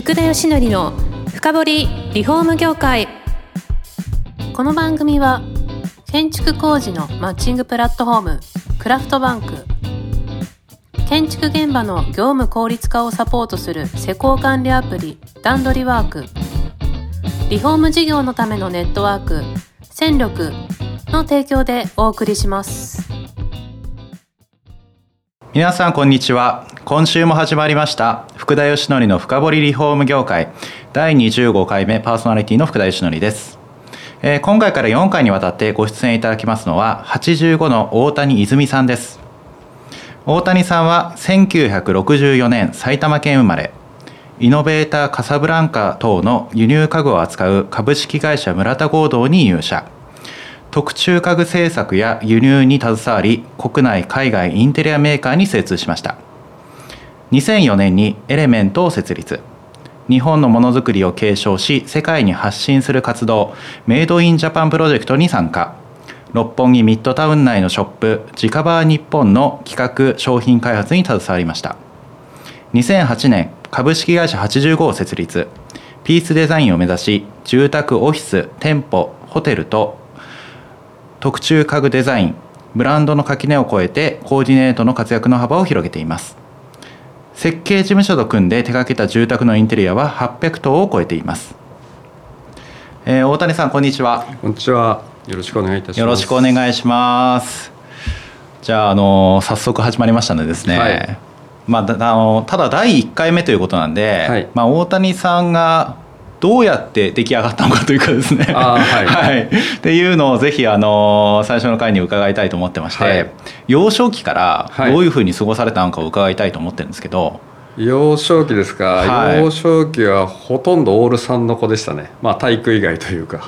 福田義則の深掘リフォーム業界。この番組は建築工事のマッチングプラットフォームクラフトバンク。建築現場の業務効率化をサポートする施工管理アプリ段取りワーク。リフォーム事業のためのネットワーク戦力の提供でお送りします。皆さんこんにちは。今週も始まりました。福田義則の深掘りリフォーム業界。第25回目パーソナリティの福田義則です、えー今回から4回にわたってご出演いただきますのは85の大谷泉さんです。大谷さんは1964年埼玉県生まれ。イノベーターカサブランカ等の輸入家具を扱う株式会社村田合同に入社。特注家具製作や輸入に携わり国内海外インテリアメーカーに精通しました。2004年にエレメントを設立。日本のものづくりを継承し世界に発信する活動メイドインジャパンプロジェクトに参加。六本木ミッドタウン内のショップジカバー日本の企画商品開発に携わりました。2008年株式会社85を設立。ピースデザインを目指し住宅オフィス店舗ホテルと特注家具デザインブランドの垣根を越えてコーディネートの活躍の幅を広げています。設計事務所と組んで手掛けた住宅のインテリアは800棟を超えています、えー大谷さんこんにちは。こんにちは。よろしくお願いいたします。よろしくお願いします。じゃあ、あの早速始まりましたのでですね、はい。まあ、だあのただ第1回目ということなんで、はい。まあ、大谷さんがどうやって出来上がったのかというかですね。あー はい。っていうのをぜひあの最初の回に伺いたいと思ってまして、はい。幼少期からはい。どういうふうに過ごされたのかを伺いたいと思ってるんですけど、幼少期ですか、はい。幼少期はほとんどオールさんの子でしたね。まあ体育以外というか、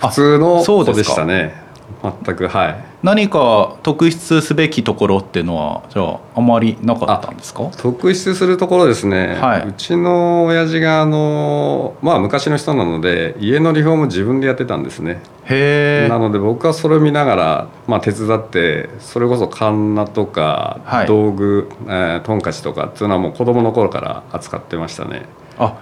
あ普通のそうで子ですしたね。全くはい。何か特筆すべきところっていうのはじゃああまりなかったんですか？特筆するところですね、はい。うちの親父があのまあ昔の人なので家のリフォーム自分でやってたんですね。へえなので僕はそれを見ながら、まあ、手伝ってそれこそカンナとかはい。道具、えートンカチとかっていうのはもう子供の頃から扱ってましたね。あ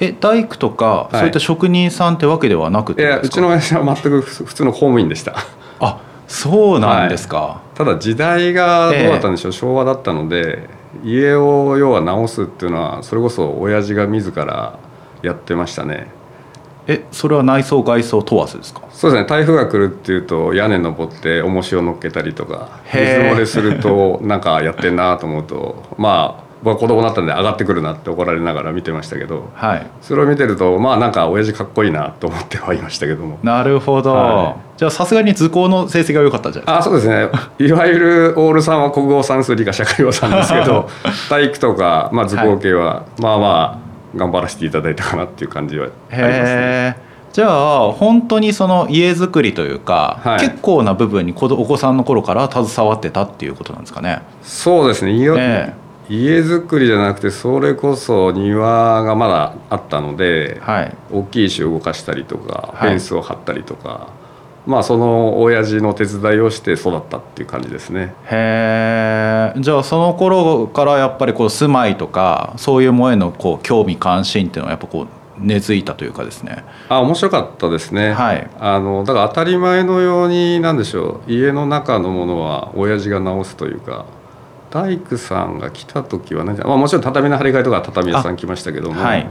え大工とか、い。そういった職人さんってわけではなくいてですか？やうちの親父は全く普普通の公務員でした。あそうなんですか、ただ時代がどうだったんでしょう、昭和だったので家を要は直すっていうのはそれこそ親父が自らやってましたね。えそれは内装外装問わずですか？そうですね。台風が来るっていうと屋根登って重しを乗っけたりとか水漏れするとなんかやってんなと思うとまあ僕は子供だったんで上がってくるなって怒られながら見てましたけどはい。それを見てるとまあなんか親父かっこいいなと思ってはいましたけども。なるほど、はじゃあさすがに図工の成績が良かったんじゃないあそうですね。いわゆるオールさんは国語算数理科社会語さんですけど体育とか、まあ、図工系は、まあまあ頑張らせていただいたかなっていう感じはありますね。じゃあ本当にその家づくりというか、はい。結構な部分にお子さんの頃から携わってたっていうことなんですかね。そうですね。家,、え家づくりじゃなくてそれこそ庭がまだあったので、はい。大きい石を動かしたりとかはい。フェンスを張ったりとか、まあその親父の手伝いをして育ったっていう感じですね。へえじゃあその頃からやっぱりこう住まいとかそういうものへのこう興味関心っていうのはやっぱこう根付いたというかですね。あ面白かったですね、はい。あのだから当たり前のようになんでしょう家の中のものは親父が直すというか大工さんが来た時は何じゃ、まあ、もちろん畳の張り替えとかは畳屋さん来ましたけども、はい。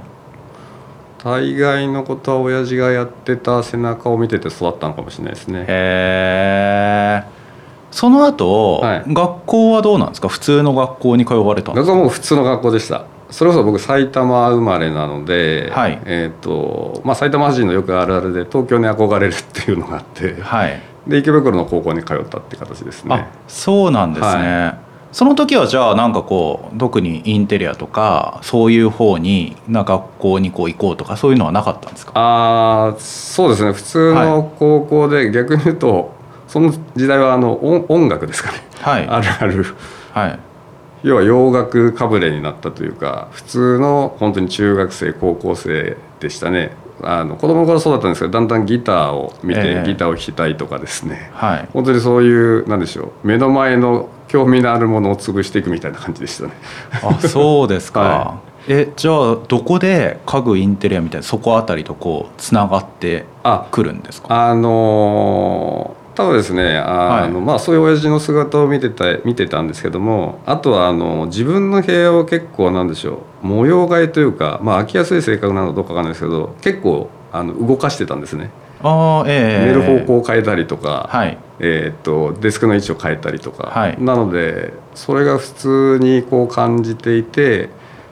大概のことは親父がやってた背中を見てて育ったのかもしれないですね。へえその後、はい。学校はどうなんですか？普通の学校に通われたんですか？僕はもう普通の学校でした。それこそ僕埼玉生まれなので、はい。えーとまあ、埼玉人のよくあるあるで東京に憧れるっていうのがあってはい。で池袋の高校に通ったって形ですね。あそうなんですね、はその時はじゃあなんかこう特にインテリアとかそういう方にな学校にこう行こうとかそういうのはなかったんですか？あーそうですね。普通の高校で逆に言うとその時代はあの音音楽ですかね、はい。あるある。はい。要は洋楽かぶれになったというか普通の本当に中学生高校生でしたねあの子供の頃そうだったんですけどだんだんギターを見て、ええ。ギターを弾きたいとかですね。はい。本当にそういうなんでしょう目の前の興味のあるものを潰していくみたいな感じでしたね。あそうですか、はえじゃあどこで家具インテリアみたいなそこあたりとこうつながってあくるんですか？あのー多分ですねあの、はいまあ、そういう親父の姿を見てた見てたんですけどもあとはあの自分の部屋を結構なんでしょう模様替えというか、まあ、飽きやすい性格なのかどうかわかんないですけど結構あの動かしてたんですね。ああええ寝る方向を変えたりとか、はい。えーっとデスクの位置を変えたりとか、はい。なのでそれが普通にこう感じていて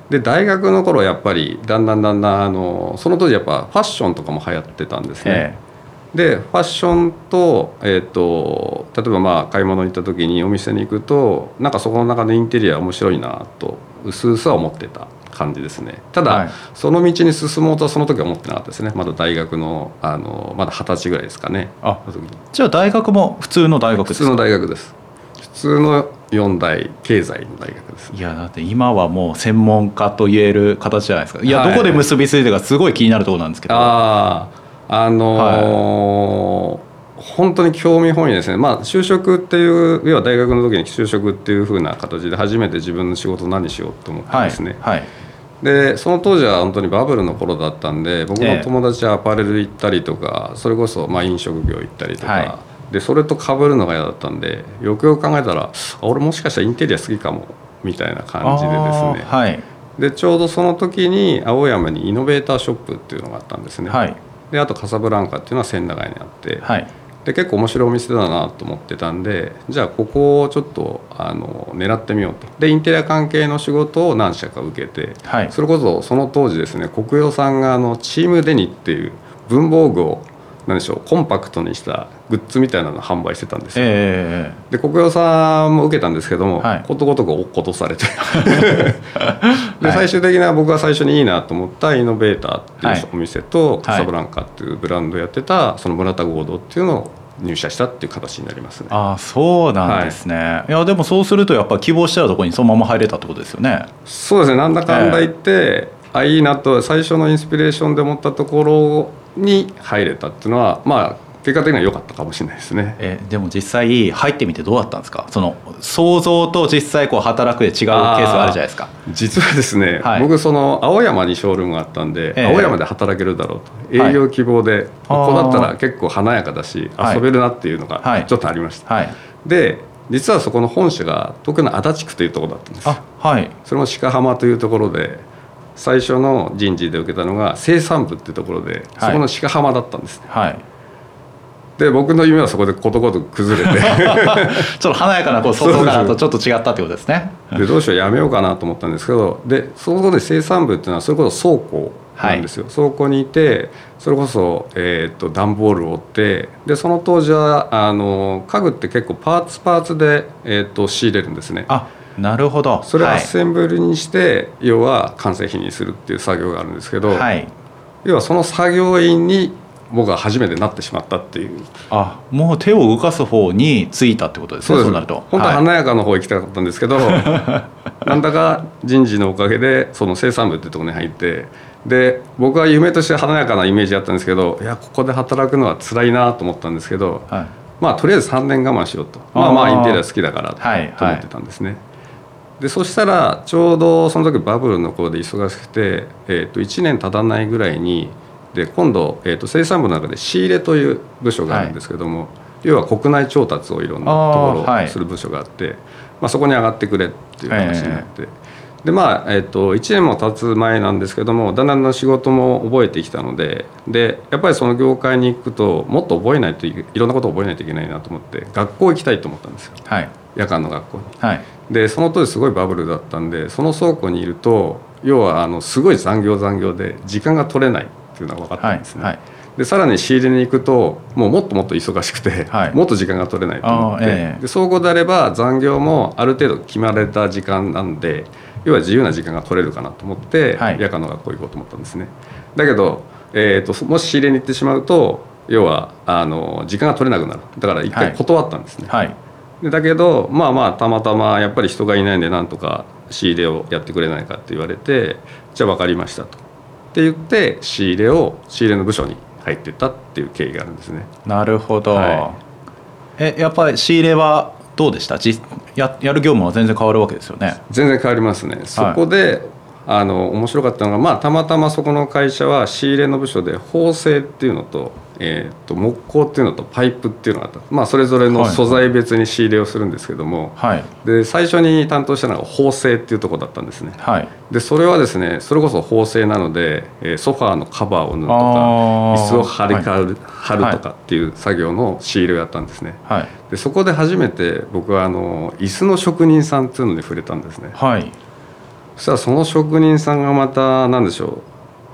で大学の頃やっぱりだんだんだんだんあのその当時やっぱファッションとかも流行ってたんですね。えでファッションと,、えー、と例えばまあ買い物に行った時にお店に行くとなんかそこの中のインテリア面白いなとうすうすは思ってた感じですね。ただ、はい。その道に進もうとはその時は思ってなかったですね。まだ大学のあのまだ二十歳ぐらいですかね。あじゃあ大学も普通の大学ですか？普通の大学です。普通の四大経済の大学です。いやだって今はもう専門家と言える形じゃないですか。いや、はい。どこで結びついてるかすごい気になるところなんですけど。あああのー本当に興味本位ですね。まあ就職っていう要は大学の時に就職っていう風な形で初めて自分の仕事を何しようと思ったんはいですね、はいでその当時は本当にバブルの頃だったんで僕ええ。の友達はアパレル行ったりとかそれこそまあ飲食業行ったりとか、はでそれと被るのが嫌だったんでよくよく考えたらあ俺もしかしたらインテリア好きかもみたいな感じでですね。でちょうどその時に青山にイノベーターショップっていうのがあったんですね、はいであとカサブランカっていうのは千駄ヶ谷にあって、はい。で結構面白いお店だなと思ってたんでじゃあここをちょっとあの狙ってみようと。でインテリア関係の仕事を何社か受けて、はい。それこそその当時ですね国用さんがあのチームデニっていう文房具を何でしょうコンパクトにしたグッズみたいなのを販売してたんですよ、えで国用さんも受けたんですけども、はい。ことごとく落っことされて。で、はい。最終的な僕が最初にいいなと思ったイノベーターってはい。いうお店と、い。カサブランカっていうブランドをやってたその村田合同っていうのを入社したっていう形になりますね。ああそうなんですね、い、やでもそうするとやっぱ希望したところにそのまま入れたってことですよね。そうですね。なんだかんだ言って、あいいなと最初のインスピレーションで思ったところに入れたっていうのはまあ結果的には良かったかもしれないですね。えでも実際入ってみてどうだったんですか？その想像と実際こう働くで違うケースがあるじゃないですか。実はですね、はい。僕その青山にショールームがあったんで、ええ。青山で働けるだろうと。はい。営業希望で、あー。ここだったら結構華やかだしはい。遊べるなっていうのがはい。ちょっとありました、はい。で実はそこの本社が東京の足立区というところだったんです。あはい。それも鹿浜というところで最初の人事で受けたのが生産部っていうところで、そこの鹿浜だったんですね。はい。で僕の夢はそこでことごとく崩れて。ちょっと華やかなこう外側とちょっと違ったってことですね。でどうしようやめようかなと思ったんですけどでそこで生産部っていうのはそれこそ倉庫なんですよ、倉庫にいてそれこそ、えー、と段ボールを折ってでその当時はあの家具って結構パーツパーツで、えー、と仕入れるんですね。あなるほど。それをアはい。ッセンブルにして、要は完成品にするっていう作業があるんですけど、はい。要はその作業員に僕は初めてなってしまったっていう。あもう手を動かす方についたってことですねそうなると。本当ははい。華やかの方行きたかったんですけど、なんだか人事のおかげでその生産部っていうところに入ってで僕は夢として華やかなイメージあったんですけどいやここで働くのは辛いなと思ったんですけど、はい。まあとりあえず3年我慢しようと。まあまあインテリア好きだからはいと思ってたんですね。でそしたらちょうどその時バブルの頃で忙しくて、えー、と1年経たないぐらいにで今度、えー、と生産部の中で仕入れという部署があるんですけども、要は国内調達をいろんなところをする部署があって、まあ、そこに上がってくれっていう話になって。でまあえっと1年も経つ前なんですけどもだんだん仕事も覚えてきたのででやっぱりその業界に行くともっと覚えないといいろんなことを覚えないといけないなと思って学校行きたいと思ったんですよ。はい。夜間の学校に。はい。でその当時すごいバブルだったんでその倉庫にいると要はあのすごい残業残業で時間が取れないっていうのが分かったはいんですね。はい。でさらに仕入れに行くともうもっともっと忙しくて、はい。もっと時間が取れないと思って、ええ。で総合であれば残業もある程度決まれた時間なんで要は自由な時間が取れるかなと思って、はい夜間の学校行こうと思ったんですね。だけど、えー、ともし仕入れに行ってしまうと要はあの時間が取れなくなるだから一回断ったんですね。はいでだけどまあまあたまたまやっぱり人がいないんでなんとか仕入れをやってくれないかって言われてじゃあ分かりましたと。って言って仕入れを仕入れの部署に入ってったっていう経緯があるんですね。なるほど、はえやっぱり仕入れはどうでした？じややる業務は全然変わるわけですよね全然変わりますね。そこであの面白かったのが、まあ、たまたまそこの会社は仕入れの部署で縫製っていうのと,、えー、と木工っていうのとパイプっていうのがあった、まあ、それぞれの素材別に仕入れをするんですけども、はい。で最初に担当したのが縫製っていうところだったんですね。はい。でそれはですねそれこそ縫製なので、えーソファーのカバーを縫うとか椅子を張り替える、貼るはいとかっていう作業の仕入れをやったんですね。はい。でそこで初めて僕はあの椅子の職人さんっていうのに触れたんですね。はい。そしたらその職人さんがまた何でしょう、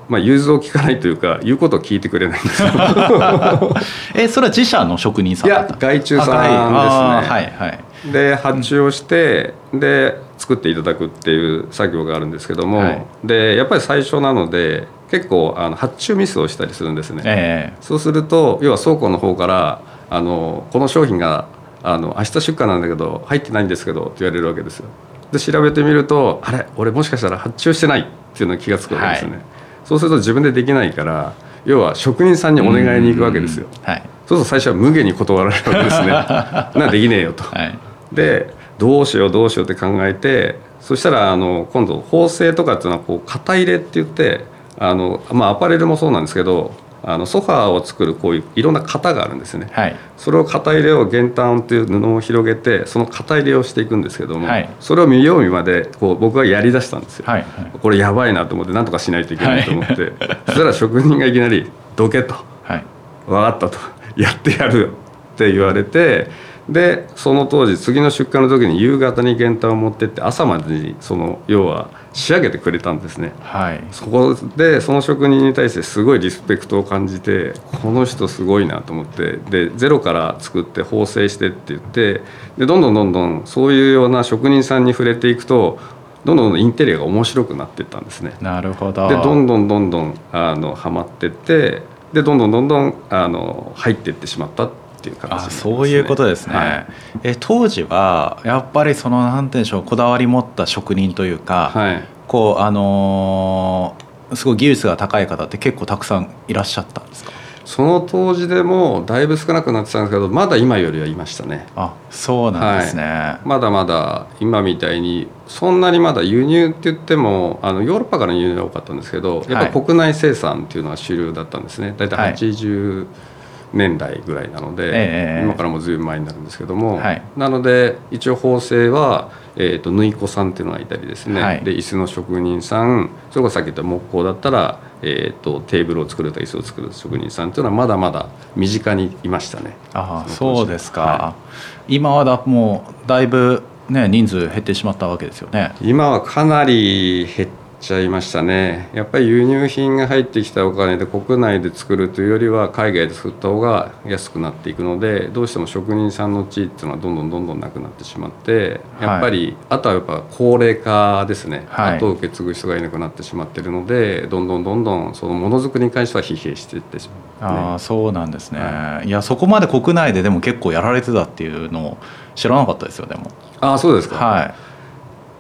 まあ、融通を聞かないというか言うことを聞いてくれないんですよ。えそれは自社の職人さいやんだった？外注さんですね。あはいはいで発注をして、で作っていただくっていう作業があるんですけども、はいでやっぱり最初なので結構あの発注ミスをしたりするんですね。えそうすると要は倉庫の方からあのこの商品があの明日出荷なんだけど入ってないんですけどって言われるわけですよ。で調べてみるとあれ俺もしかしたら発注してないっていうのに気が付くわけですね。はいそうすると自分でできないから要は職人さんにお願いに行くわけですよ。はいそうすると最初は無下に断られるわけですね。なできねえよと。はいでどうしようどうしようって考えてそしたらあの今度縫製とかっていうのはこう型入れって言ってあの、まあ、アパレルもそうなんですけどあのソファーを作るこういういろんな型があるんですね。はい。それを型入れを玄単っていう布を広げてその型入れをしていくんですけども、はい。それを見よう見までこう僕はやりだしたんですよ。はい。これやばいなと思って何とかしないといけないと思って、そしたら職人がいきなり「どけ」と。はい分かったと。やってやるよ。って言われてでその当時次の出荷の時に夕方に玄関を持ってって朝までにその要は仕上げてくれたんですね。はい。そこでその職人に対してすごいリスペクトを感じてこの人すごいなと思ってでゼロから作って縫製してって言ってでどんどんどんどんそういうような職人さんに触れていくとどんどんインテリアが面白くなっていったんですね。なるほど。でどんどんどんどんあのハマってってでどんどんどんどんあの入っていってしまったっていう形になりあそういうことですね、はい。え当時はやっぱりそのなんて言うんでしょうこだわり持った職人というか、はい。こうあのーすごい技術が高い方って結構たくさんいらっしゃったんですか？その当時でもだいぶ少なくなってたんですけどまだ今よりはいましたね。あそうなんですね、まだまだ今みたいにそんなにまだ輸入って言ってもあのヨーロッパからの輸入が多かったんですけどやっぱり国内生産っていうのは主流だったんですね。大はい。体80年代ぐらいなので、ええ今からもずいぶん前になるんですけども、はい。なので一応縫製は、えー、と縫い子さんっていうのがいたりですね、はい。で椅子の職人さんそれこそさっき言った木工だったら、えー、とテーブルを作るとか椅子を作る職人さんっていうのはまだまだ身近にいましたね。ああそうですか、は今はだもうだいぶね人数減ってしまったわけですよね。今はかなり減っちゃいましたね。やっぱり輸入品が入ってきたお金で国内で作るというよりは海外で作った方が安くなっていくのでどうしても職人さんの地位っていうのはどんどんどんどんなくなってしまってやっぱり、あとはやっぱ高齢化ですね、はい。後を受け継ぐ人がいなくなってしまっているのでどんどんどんどんそのものづくりに関しては疲弊していってしまう、ね。ああそうなんですね、い。やそこまで国内ででも結構やられてたっていうのを知らなかったですよでも。ああそうですか、はい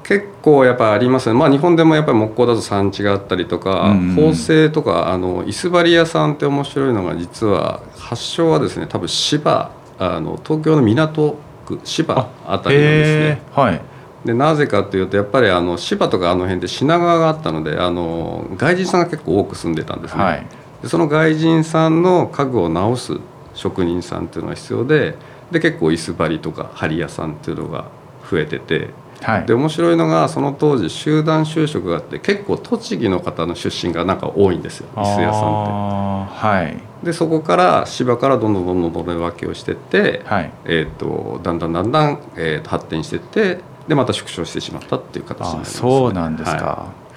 結構やっぱありますね、まあ、日本でもやっぱり木工だと産地があったりとか、うんうん縫製とかあの椅子張り屋さんって面白いのが実は発祥はですね多分芝あの東京の港区芝あたりなんですね。はいでなぜかというとやっぱりあの芝とかあの辺で品川があったのであの外人さんが結構多く住んでたんですね。はいでその外人さんの家具を直す職人さんっていうのが必要でで結構椅子張りとか張り屋さんっていうのが増えてて。はい。で面白いのがその当時集団就職があって結構栃木の方の出身がなんか多いんですよ。椅子屋さんっあーはい。て。でそこから芝からどんどんどんどんどれ分けをしてって、はい。えー、とだんだんだんだん、えーと発展してってでまた縮小してしまったっていう形になりあます、ね、そうなんですか、は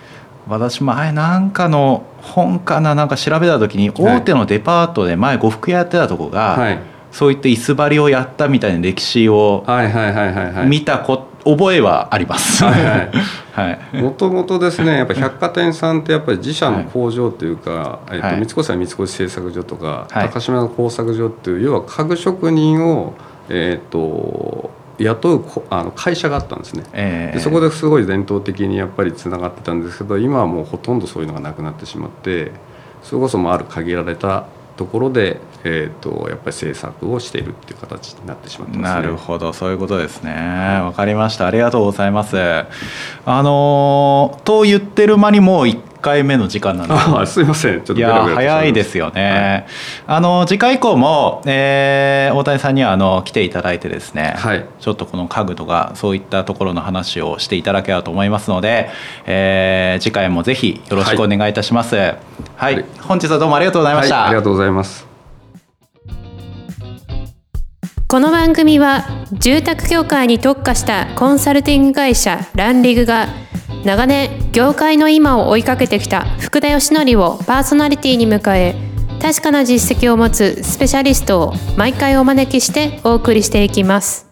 私前なんかの本かななんか調べた時にはい。大手のデパートで前呉服屋やってたとこが、はい、そういった椅子張りをやったみたいな歴史をはいはいはいはいはい。見たこ覚えはあります。はいはい。はい。もともとですねやっぱ百貨店さんってやっぱり自社の工場というか、えっとはい三越は三越製作所とか、はい。高島の工作所っていう要は家具職人を、えっと雇うこあの会社があったんですね。えーでそこですごい伝統的にやっぱりつながってたんですけど今はもうほとんどそういうのがなくなってしまってそれこそもうある限られたところで、えーと、やっぱり制作をしているっていう形になってしまってます、ね、なるほど。そういうことですね。わかりました。ありがとうございます。あのと言ってる間にもう1回目の時間なんであすいません。ちょっといや早いですよね、はい、あの次回以降も、えー、大谷さんにはあの来ていただいてですね、はい、ちょっとこの家具とかそういったところの話をしていただければと思いますので、えー、次回もぜひよろしくお願いいたします、はい、はい、本日はどうもありがとうございました、ありがとうございます。この番組は住宅業界に特化したコンサルティング会社ランリグが長年業界の今を追いかけてきた福田義則をパーソナリティに迎え確かな実績を持つスペシャリストを毎回お招きしてお送りしていきます。